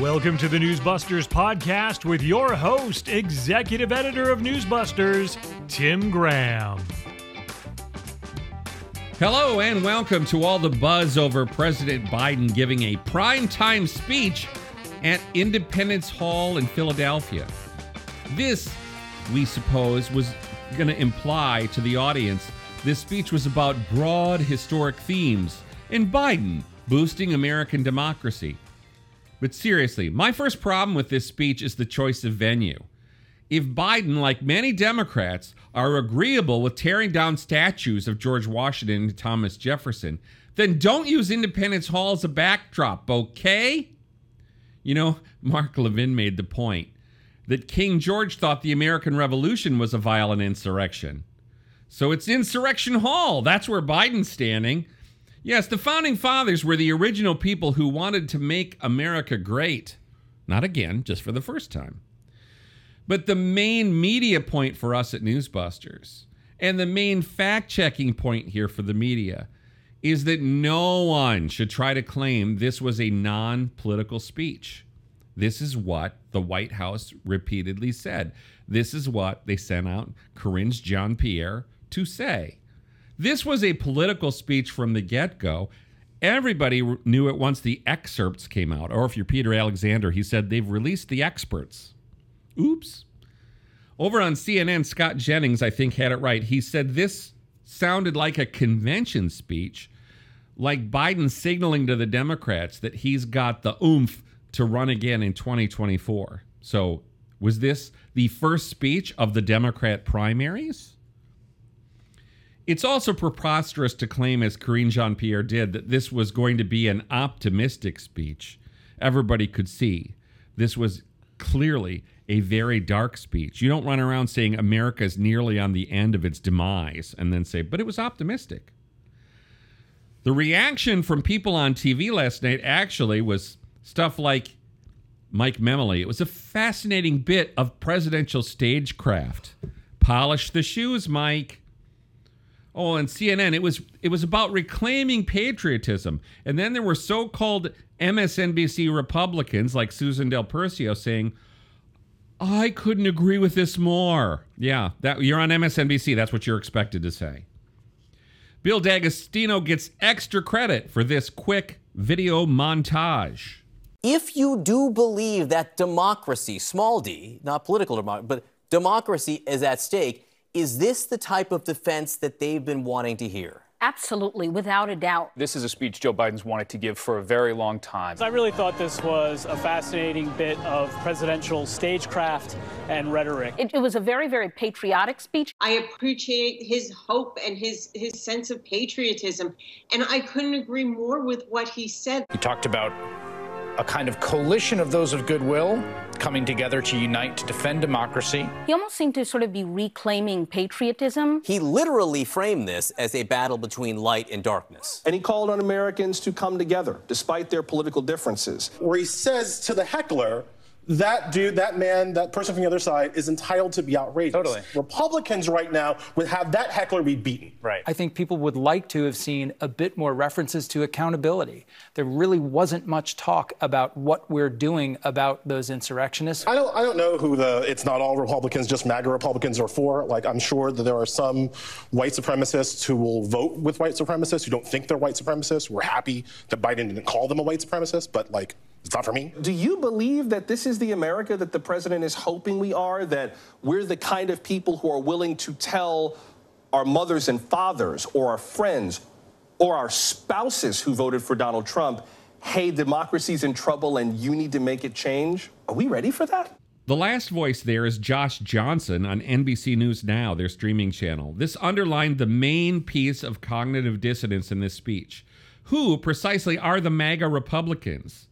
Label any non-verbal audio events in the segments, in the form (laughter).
Welcome to the Newsbusters podcast with your host, executive editor of Newsbusters, Tim Graham. Hello, and welcome to all the buzz over President Biden giving a primetime speech at Independence Hall in Philadelphia. This, we suppose, was going to imply to the audience this speech was about broad historic themes and Biden boosting American democracy. But seriously, my first problem with this speech is the choice of venue. If Biden, like many Democrats, are agreeable with tearing down statues of George Washington and Thomas Jefferson, then don't use Independence Hall as a backdrop, okay? You know, (laughs) Mark Levin made the point that King George thought the American Revolution was a violent insurrection. So it's Insurrection Hall. That's where Biden's standing. Yes, the founding fathers were the original people who wanted to make America great. Not again, just for the first time. But the main media point for us at Newsbusters, and the main fact checking point here for the media, is that no one should try to claim this was a non political speech. This is what the White House repeatedly said. This is what they sent out Karine Jean Pierre to say. This was a political speech from the get go. Everybody knew it once the excerpts came out. Or if you're Peter Alexander, he said they've released the experts. Oops. Over on CNN, Scott Jennings, I think, had it right. He said this sounded like a convention speech, like Biden signaling to the Democrats that he's got the oomph to run again in 2024. So, was this the first speech of the Democrat primaries? It's also preposterous to claim, as Karine Jean Pierre did, that this was going to be an optimistic speech. Everybody could see this was clearly a very dark speech. You don't run around saying America is nearly on the end of its demise and then say, but it was optimistic. The reaction from people on TV last night actually was stuff like Mike Memoli. It was a fascinating bit of presidential stagecraft. Polish the shoes, Mike. Oh, and CNN, it was it was about reclaiming patriotism. And then there were so-called MSNBC Republicans like Susan Del Percio saying, I couldn't agree with this more. Yeah, that you're on MSNBC, that's what you're expected to say. Bill D'Agostino gets extra credit for this quick video montage. If you do believe that democracy, small d, not political democracy, but democracy is at stake, is this the type of defense that they've been wanting to hear? Absolutely, without a doubt. This is a speech Joe Biden's wanted to give for a very long time. I really thought this was a fascinating bit of presidential stagecraft and rhetoric. It, it, was a very, very patriotic speech. I appreciate his hope and his, his sense of patriotism, and I couldn't agree more with what he said. He talked about a kind of coalition of those of goodwill coming together to unite to defend democracy. He almost seemed to sort of be reclaiming patriotism. He literally framed this as a battle between light and darkness. And he called on Americans to come together despite their political differences. Where he says to the heckler, that dude, that man, that person from the other side is entitled to be outraged. Totally. Republicans right now would have that heckler be beaten. Right. I think people would like to have seen a bit more references to accountability. There really wasn't much talk about what we're doing about those insurrectionists. I don't I don't know who the it's not all Republicans, just MAGA Republicans are for. Like I'm sure that there are some white supremacists who will vote with white supremacists who don't think they're white supremacists. We're happy that Biden didn't call them a white supremacist, but like it's not for me. Do you believe that this is the America that the president is hoping we are? That we're the kind of people who are willing to tell our mothers and fathers or our friends or our spouses who voted for Donald Trump, hey, democracy's in trouble and you need to make it change? Are we ready for that? The last voice there is Josh Johnson on NBC News Now, their streaming channel. This underlined the main piece of cognitive dissonance in this speech. Who precisely are the MAGA Republicans?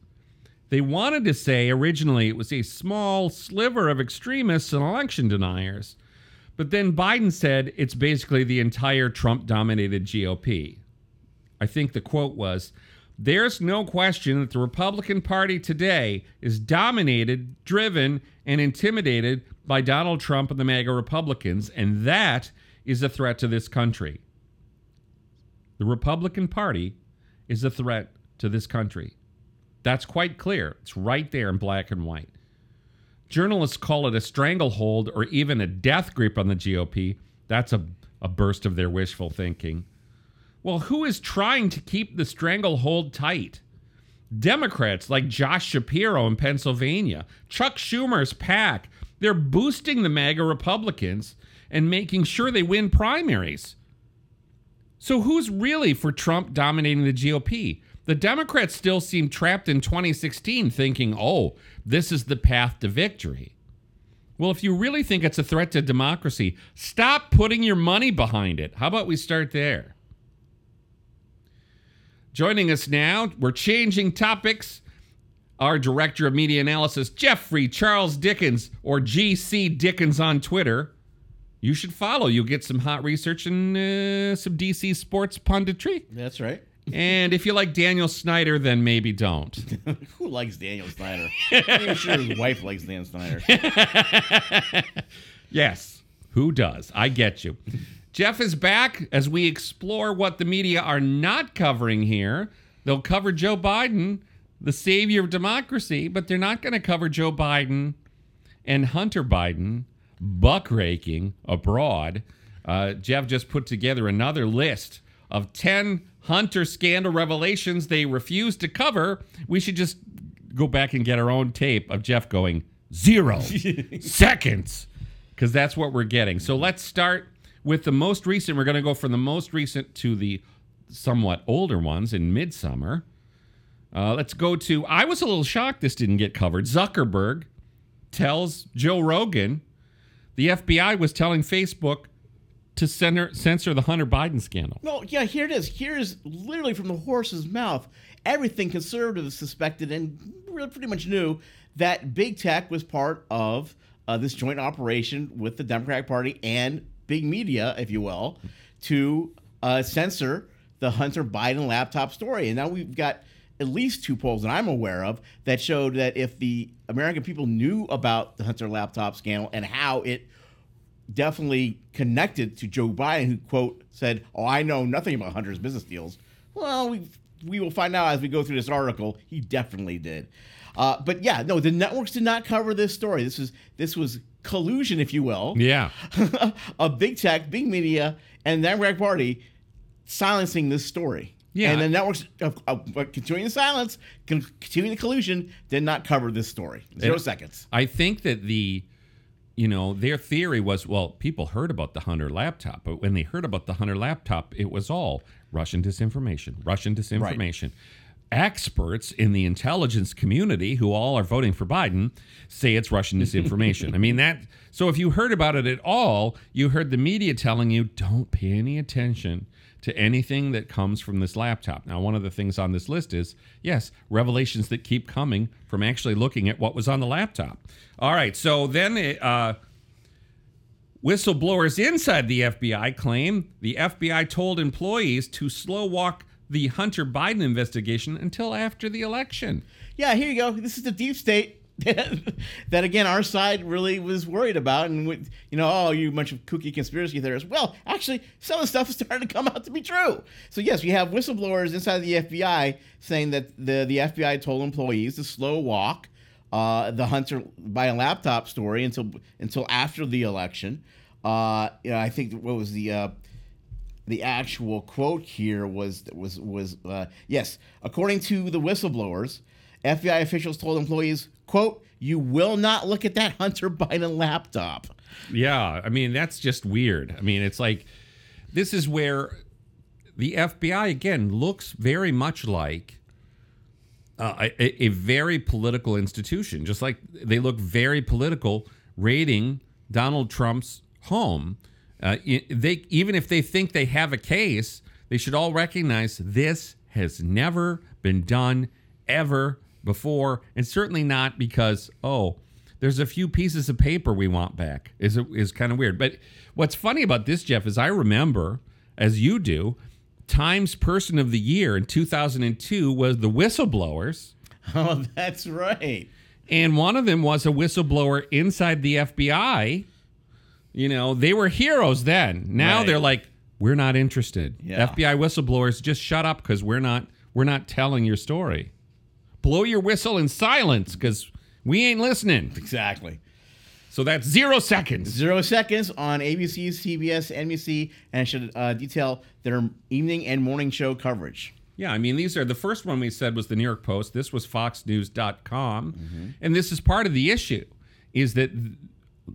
They wanted to say originally it was a small sliver of extremists and election deniers. But then Biden said it's basically the entire Trump dominated GOP. I think the quote was There's no question that the Republican Party today is dominated, driven, and intimidated by Donald Trump and the MAGA Republicans, and that is a threat to this country. The Republican Party is a threat to this country. That's quite clear. It's right there in black and white. Journalists call it a stranglehold or even a death grip on the GOP. That's a, a burst of their wishful thinking. Well, who is trying to keep the stranglehold tight? Democrats like Josh Shapiro in Pennsylvania, Chuck Schumer's PAC, they're boosting the MAGA Republicans and making sure they win primaries. So, who's really for Trump dominating the GOP? The Democrats still seem trapped in 2016, thinking, oh, this is the path to victory. Well, if you really think it's a threat to democracy, stop putting your money behind it. How about we start there? Joining us now, we're changing topics. Our director of media analysis, Jeffrey Charles Dickens, or GC Dickens on Twitter. You should follow. You'll get some hot research and uh, some DC sports punditry. That's right. And if you like Daniel Snyder, then maybe don't. (laughs) Who likes Daniel Snyder? (laughs) I'm sure his wife likes Dan Snyder. (laughs) yes. Who does? I get you. Jeff is back as we explore what the media are not covering here. They'll cover Joe Biden, the savior of democracy, but they're not going to cover Joe Biden and Hunter Biden buck raking abroad. Uh, Jeff just put together another list of 10 Hunter scandal revelations they refuse to cover. We should just go back and get our own tape of Jeff going zero (laughs) seconds because that's what we're getting. So let's start with the most recent. We're going to go from the most recent to the somewhat older ones in midsummer. Uh, let's go to. I was a little shocked this didn't get covered. Zuckerberg tells Joe Rogan the FBI was telling Facebook to censor, censor the Hunter Biden scandal. No, yeah, here it is. Here's literally from the horse's mouth everything conservatives suspected and pretty much knew that big tech was part of uh, this joint operation with the Democratic Party and big media, if you will, to uh, censor the Hunter Biden laptop story. And now we've got at least two polls that I'm aware of that showed that if the American people knew about the Hunter laptop scandal and how it definitely connected to Joe Biden, who quote said, "Oh, I know nothing about Hunter's business deals." Well, we we will find out as we go through this article. He definitely did. Uh, but yeah, no, the networks did not cover this story. This was this was collusion, if you will. Yeah, (laughs) of big tech, big media, and the Democratic Party silencing this story. Yeah. And the networks, uh, uh, continuing the silence, continuing the collusion, did not cover this story. Zero And seconds. I think that the, you know, their theory was, well, people heard about the Hunter laptop, but when they heard about the Hunter laptop, it was all Russian disinformation, Russian disinformation. Experts in the intelligence community, who all are voting for Biden, say it's Russian disinformation. (laughs) I mean that. So if you heard about it at all, you heard the media telling you, don't pay any attention to anything that comes from this laptop. Now, one of the things on this list is yes, revelations that keep coming from actually looking at what was on the laptop. All right, so then uh, whistleblowers inside the FBI claim the FBI told employees to slow walk the Hunter Biden investigation until after the election. Yeah, here you go. This is the deep state (laughs) that again our side really was worried about, and with, you know, oh, you bunch of kooky conspiracy theorists. Well, actually, some of the stuff is (laughs) starting to come out to be true. So yes, we have whistleblowers inside the FBI saying that the the FBI told employees to slow walk uh, the Hunter Biden laptop story until until after the election. Uh, you know, I think what was the uh, the actual quote here was was was uh, yes, according to the whistleblowers, FBI officials told employees, "quote You will not look at that Hunter Biden laptop." Yeah, I mean that's just weird. I mean, it's like this is where the FBI again looks very much like uh, a, a very political institution, just like they look very political raiding Donald Trump's home. Uh, they even if they think they have a case, they should all recognize this has never been done ever before, and certainly not because oh, there's a few pieces of paper we want back. Is is kind of weird. But what's funny about this, Jeff, is I remember, as you do, Times Person of the Year in 2002 was the whistleblowers. (laughs) Oh, that's right. And one of them was a whistleblower inside the FBI. You know, they were heroes then. Now Right. they're like, we're not interested. Yeah. FBI whistleblowers, just shut up because we're not we're not telling your story. blow your whistle in silence because we ain't listening. Exactly. So that's zero seconds. Zero seconds on ABC, CBS, NBC, and should uh, detail their evening and morning show coverage. Yeah, I mean, these are the first one we said was the New York Post. This was FoxNews.com. And this is part of the issue is that th-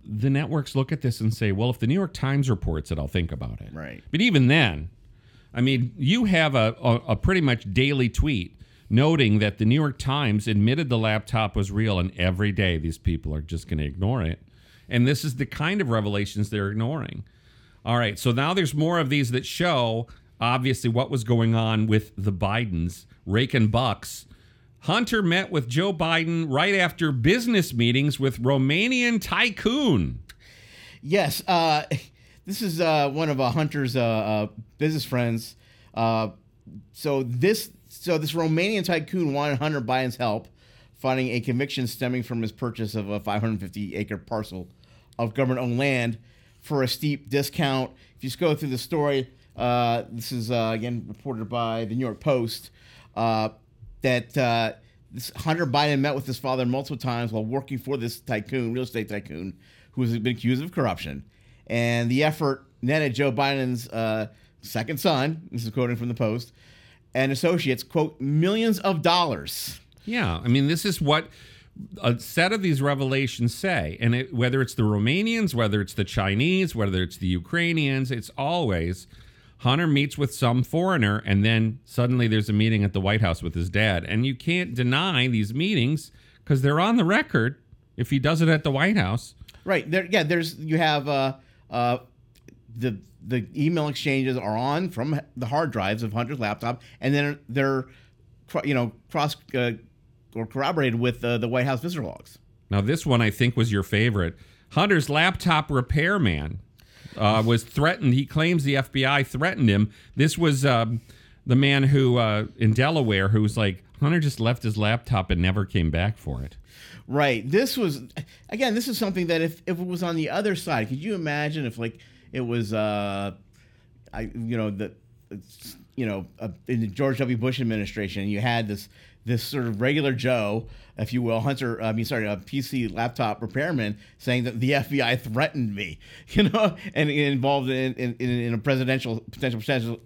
the networks look at this and say, well, if the New York Times reports it, I'll think about it. Right. But even then, I mean, you have a, a, a pretty much daily tweet noting that the New York Times admitted the laptop was real, and every day these people are just going to ignore it. And this is the kind of revelations they're ignoring. All right, so now there's more of these that show obviously what was going on with the Bidens raking bucks. Hunter met with Joe Biden right after business meetings with Romanian tycoon. Yes, uh, this is uh, one of uh, Hunter's uh, uh, business friends. Uh, so this, so this Romanian tycoon wanted Hunter Biden's help finding a conviction stemming from his purchase of a 550 acre parcel of government-owned land for a steep discount. If you just go through the story, uh, this is uh, again reported by the New York Post uh, that uh, Hunter Biden met with his father multiple times while working for this tycoon, real estate tycoon, who has been accused of corruption. And the effort netted Joe Biden's uh, second son, this is quoting from the Post, and associates, quote, millions of dollars. Yeah, I mean, this is what a set of these revelations say. And it, whether it's the Romanians, whether it's the Chinese, whether it's the Ukrainians, it's always Hunter meets with some foreigner, and then suddenly there's a meeting at the White House with his dad. And you can't deny these meetings because they're on the record if he does it at the White House. Right. There yeah, there's you have uh uh the the email exchanges are on from the hard drives of Hunter's laptop and then they're you know cross uh, or corroborated with uh, the White House visitor logs. Now, this one I think was your favorite. Hunter's laptop repairman uh, was threatened. He claims the FBI threatened him. This was um, the man who uh, in Delaware who was like, Hunter just left his laptop and never came back for it. Right. This was again. This is something that if, if it was on the other side, could you imagine if like it was uh, I you know the you know uh, in the George W. Bush administration, you had this this sort of regular Joe, if you will, Hunter. I mean, sorry, uh, a PC laptop repairman saying that the (laughs) FBI threatened me, (laughs) you know, and involved in in, in a presidential potential potential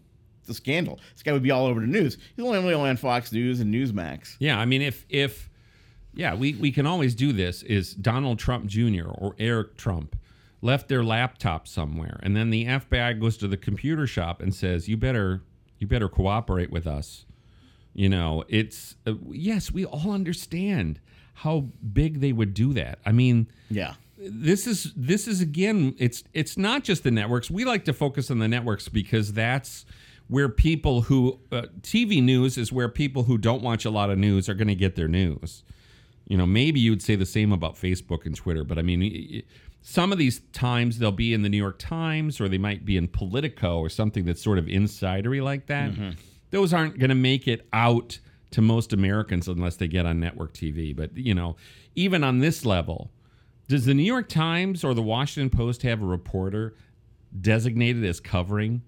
scandal. This guy would be all over the news. He's only really on Fox News and Newsmax. Yeah, I mean, if if yeah, we we can always do this. Is Donald Trump Jr. or Eric Trump left their laptop somewhere, and then the FBI goes to the computer shop and says, "You better you better cooperate with us." You know, it's uh, yes, we all understand how big they would do that. I mean, yeah. This is this is again it's it's not just the networks. We like to focus on the networks because that's where people who uh, TV news is where people who don't watch a lot of news are going to get their news. You know, maybe you'd say the same about Facebook and Twitter, but I mean, some of these times they'll be in the New York Times or they might be in Politico or something that's sort of insidery like that. Mm-hmm. Those aren't going to make it out to most Americans unless they get on network TV. But, you know, even on this level, does the New York Times or the Washington Post have a reporter designated as covering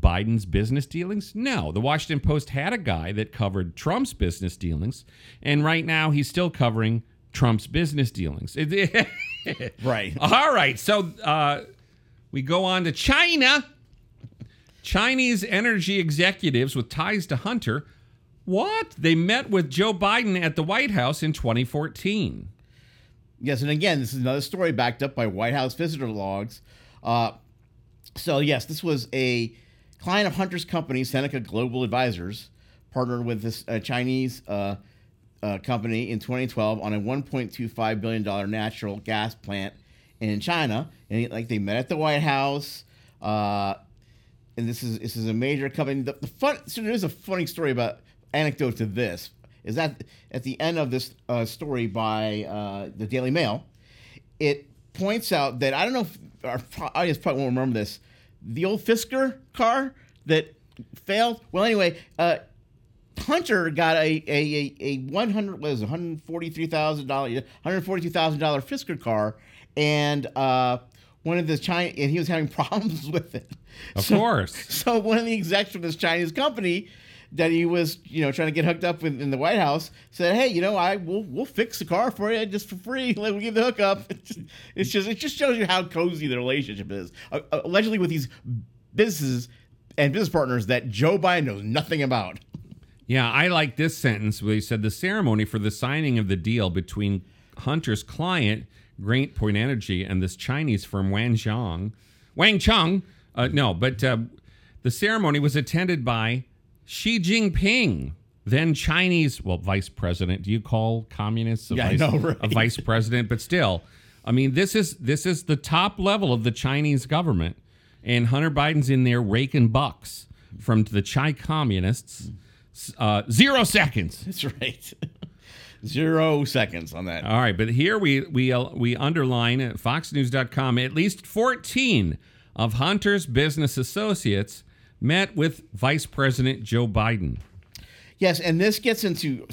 Biden's business dealings? No. The Washington Post had a guy that covered Trump's business dealings, and right now he's still covering Trump's business dealings. (laughs) right. All right. So uh, we go on to China. Chinese energy executives with ties to Hunter. What? They met with Joe Biden at the White House in 2014. Yes, and again, this is another story backed up by White House visitor logs. Uh, so, yes, this was a client of Hunter's company, Seneca Global Advisors, partnered with this uh, Chinese uh, uh, company in 2012 on a 1.25 billion dollar natural gas plant in China, and like they met at the White House. Uh, and this is this is a major company. The, the fun so there's a funny story about anecdote to this is that at the end of this uh, story by uh, the Daily Mail, it points out that I don't know if our audience probably won't remember this. The old Fisker car that failed. Well, anyway, uh, Hunter got a a a, a one hundred was one hundred forty three thousand dollar one hundred forty two thousand dollar Fisker car, and uh, one of the China and he was having (laughs) problems with it. Of so, course. So one of the execs from this Chinese company that he was, you know, trying to get hooked up with in the White House, said, "Hey, you know, I will we'll fix the car for you just for free. (laughs) Like, we'll give the hookup." (laughs) It's just, it's just it just shows you how cozy the relationship is. Uh, uh, allegedly, with these businesses and business partners that Joe Biden knows nothing about. Yeah, I like this sentence where he said the ceremony for the signing of the deal between Hunter's client, Great Point Energy, and this Chinese firm Wang Zhang, Wang Chung. Uh, no, but uh, the ceremony was attended by Xi Jinping, then Chinese, well, vice president. Do you call communists a, Yeah, I vice, know, right? a vice president? But still, I mean, this is this is the top level of the Chinese government, and Hunter Biden's in there raking bucks from the Chai communists. Uh, zero seconds. That's right. (laughs) Zero seconds on that. All right, but here we we uh, we underline at foxnews.com at least 14 of Hunter's business associates met with Vice President Joe Biden. Yes, and this gets into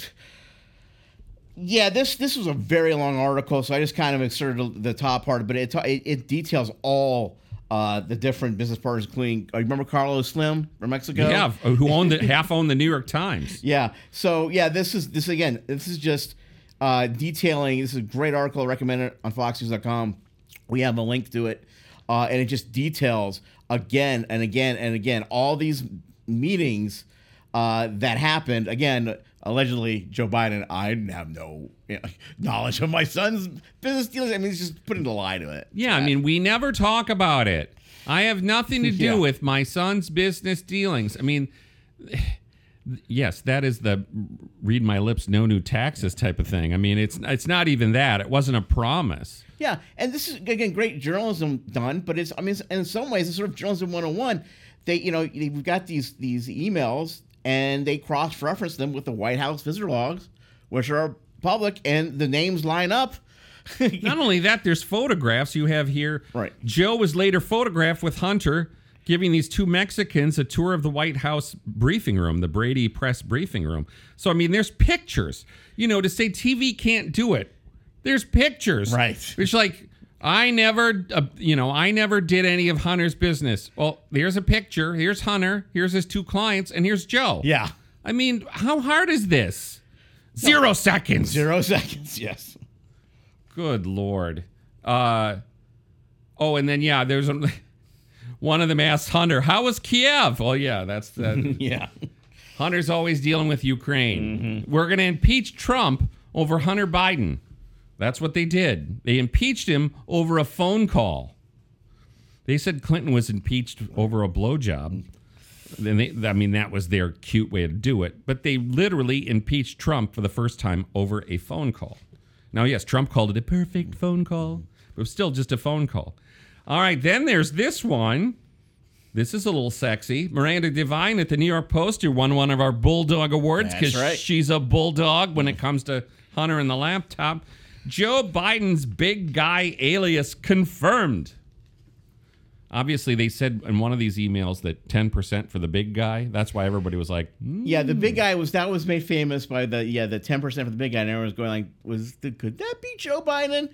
yeah, this this was a very long article, so I just kind of inserted the top part, but it it, it details all uh, the different business partners, including uh, you remember Carlos Slim from Mexico? Yeah, who owned half owned the New York Times. (laughs) Yeah. So yeah, this is this again. This is just uh, detailing. This is a great article. I recommend it on FoxNews.com. We have a link to it, uh, and it just details again and again and again all these meetings uh, that happened. Again, allegedly, Joe Biden. I have no you know, knowledge of my son's business dealings. I mean, he's just putting a lie to it. Yeah, I mean, we never talk about it. I have nothing to do (laughs) Yeah. with my son's business dealings. I mean, yes, that is the read my lips, no new taxes type of thing. I mean, it's it's not even that. It wasn't a promise. Yeah, and this is again great journalism done, but it's I mean in some ways it's sort of journalism 101. They you know we've got these these emails and they cross reference them with the White House visitor logs, which are public, and the names line up. (laughs) Not only that, there's photographs you have here. Right. Joe was later photographed with Hunter giving these two Mexicans a tour of the White House briefing room, the Brady press briefing room. So I mean, there's pictures. You know, to say TV can't do it, there's pictures. Right. It's like I never, uh, you know, I never did any of Hunter's business. Well, here's a picture. Here's Hunter. Here's his two clients, and here's Joe. Yeah. I mean, how hard is this? Zero seconds. Zero seconds. Yes. Good lord. Uh, oh, and then yeah, there's a, (laughs) one of them asked Hunter, "How was Kiev?" Well, yeah, that's the (laughs) yeah. Hunter's always dealing with Ukraine. We're going to impeach Trump over Hunter Biden. That's what they did. They impeached him over a phone call. They said Clinton was impeached over a blowjob. Then they, I mean, that was their cute way to do it. But they literally impeached Trump for the first time over a phone call. Now, yes, Trump called it a perfect phone call, but it was still just a phone call. All right, then there's this one. This is a little sexy. Miranda Devine at the New York Post, who won one of our Bulldog Awards because right. she's a bulldog when it comes to Hunter and the laptop. Joe Biden's big guy alias confirmed. Obviously, they said in one of these emails that 10% for the big guy. That's why everybody was like, "Hmm." Yeah, the big guy was that was made famous by the yeah the ten percent for the big guy, and everyone was going like, was the, could that be Joe Biden?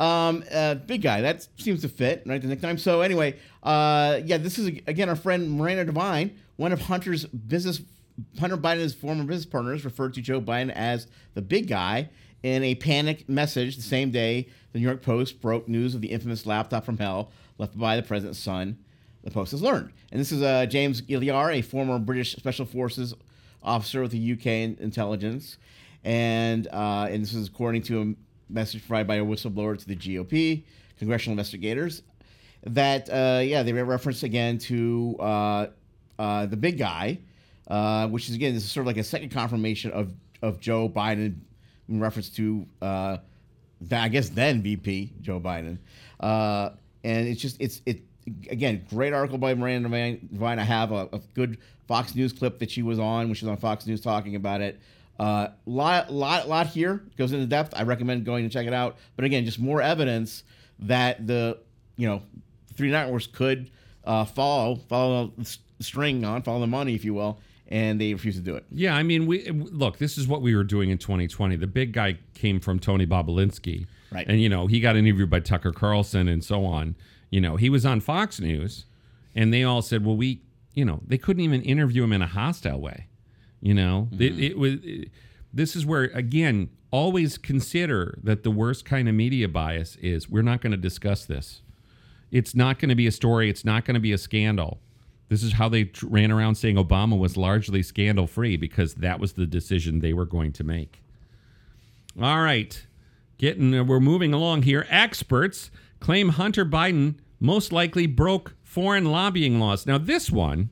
Um, uh, big guy that seems to fit right the nickname. So anyway, uh, yeah, this is again our friend Miranda Devine, one of Hunter's business Hunter Biden's former business partners, referred to Joe Biden as the big guy in a panicked message the same day the New York Post broke news of the infamous laptop from hell left by the president's son. The Post has learned, and this is uh, James Gilliar, a former British Special Forces officer with the UK intelligence, and uh, and this is according to a message provided by a whistleblower to the GOP congressional investigators that uh, yeah they reference again to uh, uh, the big guy, uh, which is again this is sort of like a second confirmation of of Joe Biden in reference to uh, I guess then VP Joe Biden, uh, and it's just it's it again great article by Miranda. Devine. I have a, a good Fox News clip that she was on when she was on Fox News talking about it. Uh, lot lot lot here goes into depth. I recommend going to check it out. But again, just more evidence that the you know three networks could uh, follow follow the string on follow the money, if you will, and they refuse to do it. Yeah, I mean, we look. This is what we were doing in 2020. The big guy came from Tony Bobulinski, Right. And you know, he got interviewed by Tucker Carlson and so on. You know, he was on Fox News, and they all said, "Well, we, you know, they couldn't even interview him in a hostile way." You know, mm-hmm. it, it was. it- this is where again, always consider that the worst kind of media bias is we're not going to discuss this. It's not going to be a story. It's not going to be a scandal. This is how they tr- ran around saying Obama was largely scandal free because that was the decision they were going to make. All right. Getting uh, we're moving along here. Experts claim Hunter Biden most likely broke foreign lobbying laws. Now this one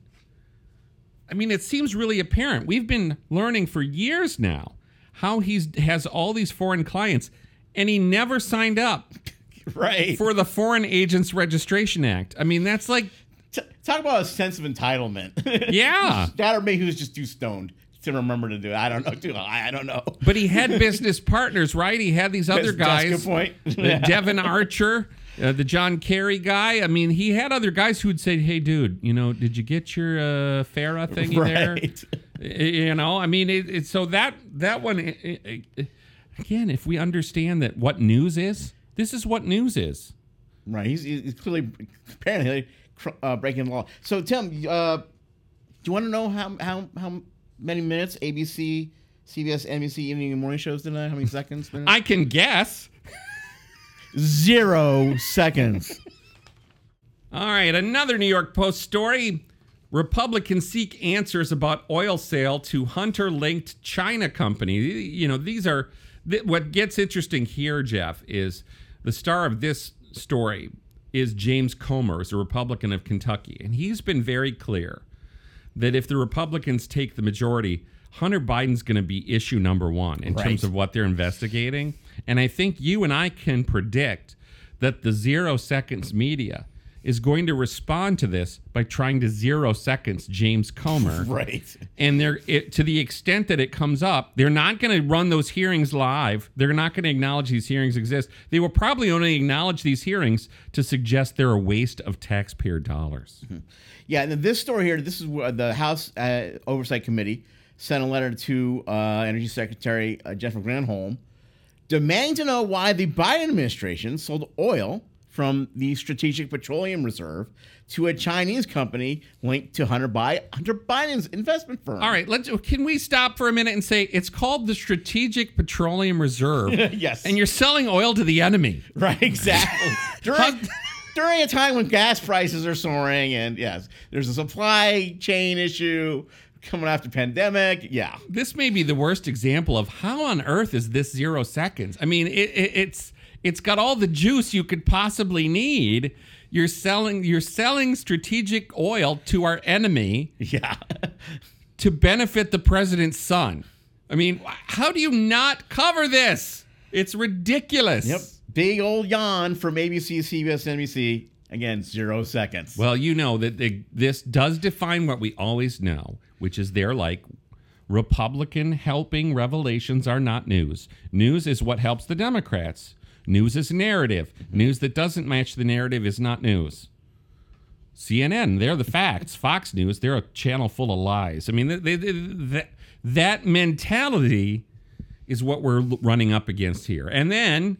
I mean it seems really apparent. We've been learning for years now how he's has all these foreign clients and he never signed up (laughs) right for the Foreign Agents Registration Act. I mean that's like T- talk about a sense of entitlement. (laughs) Yeah. that or maybe he was just too stoned to remember to do it. I don't know. Too, I, I don't know. But he had business (laughs) partners, right? He had these other That's- guys. that's a good point. (laughs) Yeah. Devon Archer, uh, the John Kerry guy. I mean, he had other guys who'd say, "Hey, dude, you know, did you get your uh, FARA thingy Right. there?" You know, I mean, it, it, so that that one i- i- i- again, if we understand that what news is, this is what news is. Right. He's, he's clearly apparently uh, breaking the law. So Tim, uh, do you want to know how how how many minutes ABC, CBS, NBC evening and morning shows tonight? How many seconds? Minutes? I can guess. Zero seconds. All right, another New York Post story. Republicans seek answers about oil sale to Hunter-linked China company. You know, these are th- what gets interesting here, Jeff, is the star of this story is James Comer, who's a Republican of Kentucky, and he's been very clear that if the Republicans take the majority, Hunter Biden's going to be issue number one in Right. terms of what they're investigating. And I think you and I can predict that the zero seconds media is going to respond to this by trying to zero seconds James Comer. (laughs) Right. And they're it, to the extent that it comes up, they're not going to run those hearings live. They're not going to acknowledge these hearings exist. They will probably only acknowledge these hearings to suggest they're a waste of taxpayer dollars. (laughs) Yeah, and this story here, this is where the House uh, Oversight Committee sent a letter to uh, Energy Secretary uh, Jennifer Granholm demanding to know why the Biden administration sold oil from the Strategic Petroleum Reserve to a Chinese company linked to Hunter, Bi- Hunter Biden's investment firm. All right, let's can we stop for a minute and say it's called the Strategic Petroleum Reserve. (laughs) Yes. And you're selling oil to the enemy. Right, exactly. (laughs) during, (laughs) during a time when gas prices are soaring and yes, there's a supply chain issue coming after the pandemic. Yeah. This may be the worst example of how on earth is this zero seconds? I mean, it, it, it's it's got all the juice you could possibly need. You're selling you're selling strategic oil to our enemy. Yeah. to benefit the president's son. I mean, how do you not cover this? It's ridiculous. Yep. Big old yawn from ABC, CBS, NBC. Again, zero seconds. Well, you know that they, this does define what we always know, which is they're like Republican helping revelations are not news. News is what helps the Democrats. News is a narrative. Mm-hmm. News that doesn't match the narrative is not news. CNN, they're the facts. (laughs) Fox News, they're a channel full of lies. I mean, they, they, that that mentality is what we're running up against here. And then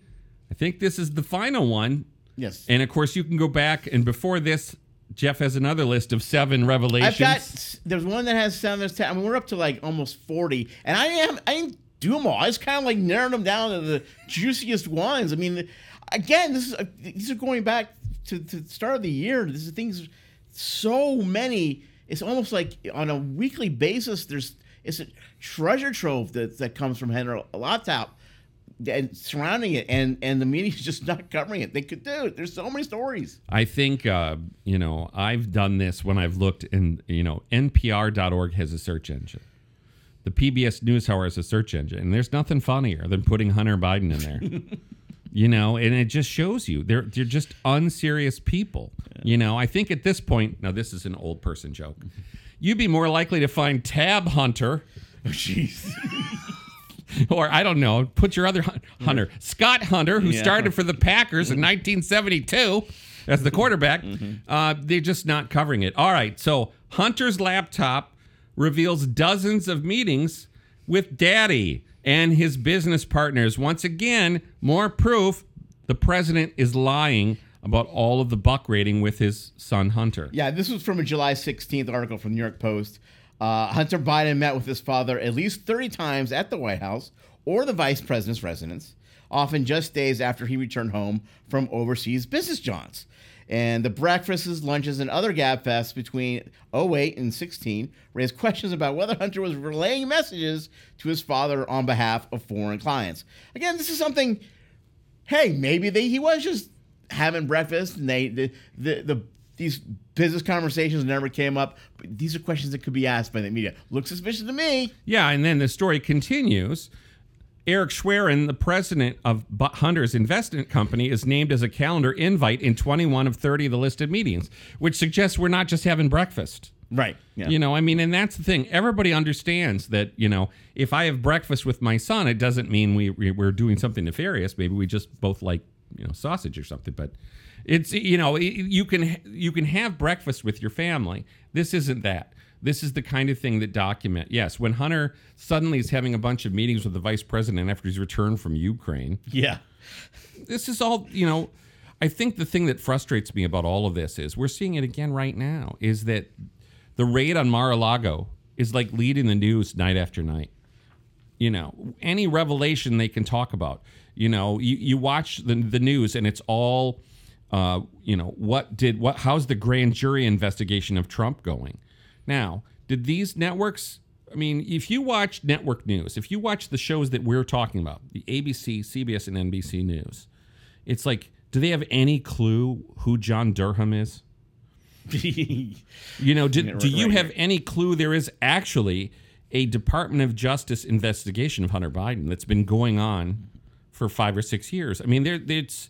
I think this is the final one. Yes. And of course, you can go back and before this, Jeff has another list of seven revelations. I've got there's one that has seven. There's ten. I mean, we're up to like almost forty, and I am I do them all. I just kind of like narrowed them down to the juiciest ones. I mean, again, this is uh, these are going back to, to the start of the year. This is things so many. It's almost like on a weekly basis. There's it's a treasure trove that that comes from Henry Laptop and surrounding it, and and the media's just not covering it. They could do. There's so many stories. I think uh, you know I've done this when I've looked, in. you know NPR.org has a search engine. The PBS NewsHour has a search engine, and there's nothing funnier than putting Hunter Biden in there. (laughs) you know, and it just shows you they're they're just unserious people. You know, I think at this point, now this is an old person joke. You'd be more likely to find Tab Hunter. Oh, jeez. (laughs) or I don't know, put your other hun- Hunter, mm-hmm. Scott Hunter, who Yeah. started for the Packers in mm-hmm. 1972 as the mm-hmm. quarterback. Uh, they're just not covering it. All right, so Hunter's laptop reveals dozens of meetings with Daddy and his business partners. Once again, more proof the president is lying about all of the buck raking with his son Hunter. Yeah, this was from a July 16th article from New York Post. Uh, Hunter Biden met with his father at least 30 times at the White House or the vice president's residence, often just days after he returned home from overseas business jaunts. And the breakfasts, lunches, and other gabfests between 08 and 16 raised questions about whether Hunter was relaying messages to his father on behalf of foreign clients. Again, this is something, hey, maybe they, he was just having breakfast and they, the, the, the these business conversations never came up. But these are questions that could be asked by the media. Looks suspicious to me. Yeah, and then the story continues. Eric Schwerin, the president of Hunter's investment company, is named as a calendar invite in 21 of 30 of the listed meetings, which suggests we're not just having breakfast. Right. Yeah. You know, I mean, and that's the thing. Everybody understands that, you know, if I have breakfast with my son, it doesn't mean we, we're doing something nefarious. Maybe we just both like, you know, sausage or something. But it's, you know, you can, you can have breakfast with your family. This isn't that. This is the kind of thing that document. Yes, when Hunter suddenly is having a bunch of meetings with the vice president after he's returned from Ukraine. Yeah. This is all, you know, I think the thing that frustrates me about all of this is we're seeing it again right now is that the raid on Mar-a-Lago is like leading the news night after night. You know, any revelation they can talk about. You know, you, you watch the, the news and it's all, uh, you know, what did, what, how's the grand jury investigation of Trump going? Now, did these networks? I mean, if you watch network news, if you watch the shows that we're talking about, the ABC, CBS, and NBC News, it's like, do they have any clue who John Durham is? (laughs) you know, do, do you have any clue there is actually a Department of Justice investigation of Hunter Biden that's been going on for five or six years? I mean, there it's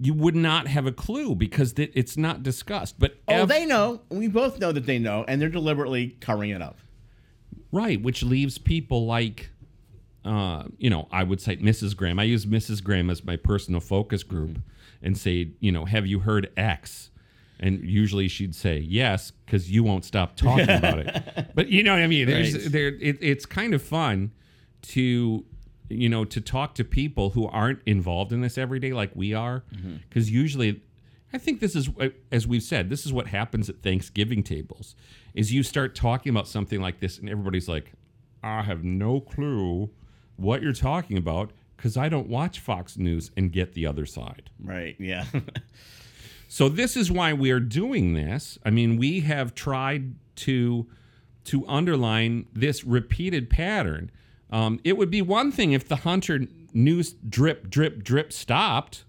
you would not have a clue because it's not discussed. But oh, ev- they know. We both know that they know, and they're deliberately covering it up. Right, which leaves people like, uh, you know, I would cite Mrs. Graham. I use Mrs. Graham as my personal focus group, and say, you know, have you heard X? And usually she'd say yes because you won't stop talking about it. (laughs) But you know what I mean? There's, right. there, it, it's kind of fun to you know, to talk to people who aren't involved in this every day like we are. Because mm-hmm. usually, I think this is, uh, as we've said, this is what happens at Thanksgiving tables. Is you start talking about something like this, and everybody's like, "I have no clue what you're talking about because I don't watch Fox News and get the other side." Right. Yeah. (laughs) so this is why we are doing this. I mean, we have tried to to underline this repeated pattern um, it would be one thing if the Hunter news drip, drip, drip stopped,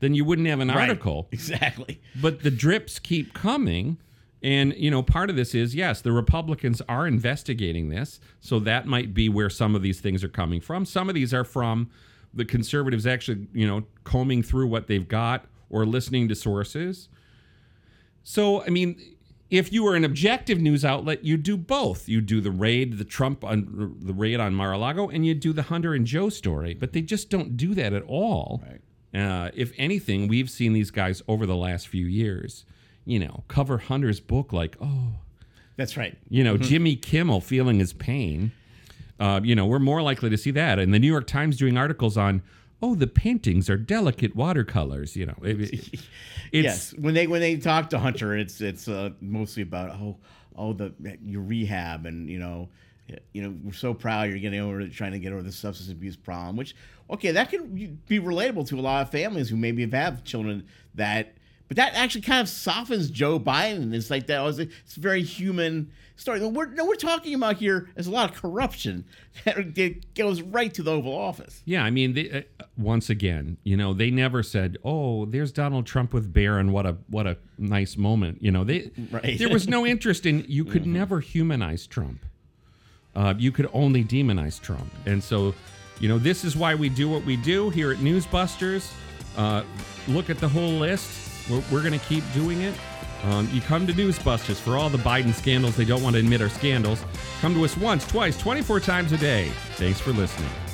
then you wouldn't have an right. article. Exactly. But the drips keep coming. And, you know, part of this is yes, the Republicans are investigating this. So that might be where some of these things are coming from. Some of these are from the conservatives actually, you know, combing through what they've got or listening to sources. So, I mean, if you were an objective news outlet, you'd do both. you'd do the raid, the Trump on the raid on Mar-a-Lago, and you'd do the Hunter and Joe story. But they just don't do that at all. Right. Uh, if anything, we've seen these guys over the last few years, you know, cover Hunter's book like, oh, that's right. You know, mm-hmm. Jimmy Kimmel feeling his pain. Uh, you know, we're more likely to see that. And the New York Times doing articles on oh, the paintings are delicate watercolors. You know, it, (laughs) yes. When they when they talk to Hunter, it's it's uh, mostly about oh oh the your rehab and you know you know we're so proud you're getting over trying to get over the substance abuse problem. Which okay, that can be relatable to a lot of families who maybe have children that. But that actually kind of softens Joe Biden. It's like that was it's very human story. We're, no, we're talking about here is a lot of corruption (laughs) that goes right to the Oval Office. Yeah, I mean, they, uh, once again, you know, they never said, "Oh, there's Donald Trump with Barron. What a what a nice moment." You know, they right. there was no (laughs) interest in. You could mm-hmm. never humanize Trump. Uh, you could only demonize Trump, and so, you know, this is why we do what we do here at Newsbusters. Uh, look at the whole list. We're, we're going to keep doing it. Um, you come to Newsbusters for all the Biden scandals they don't want to admit are scandals. Come to us once, twice, 24 times a day. Thanks for listening.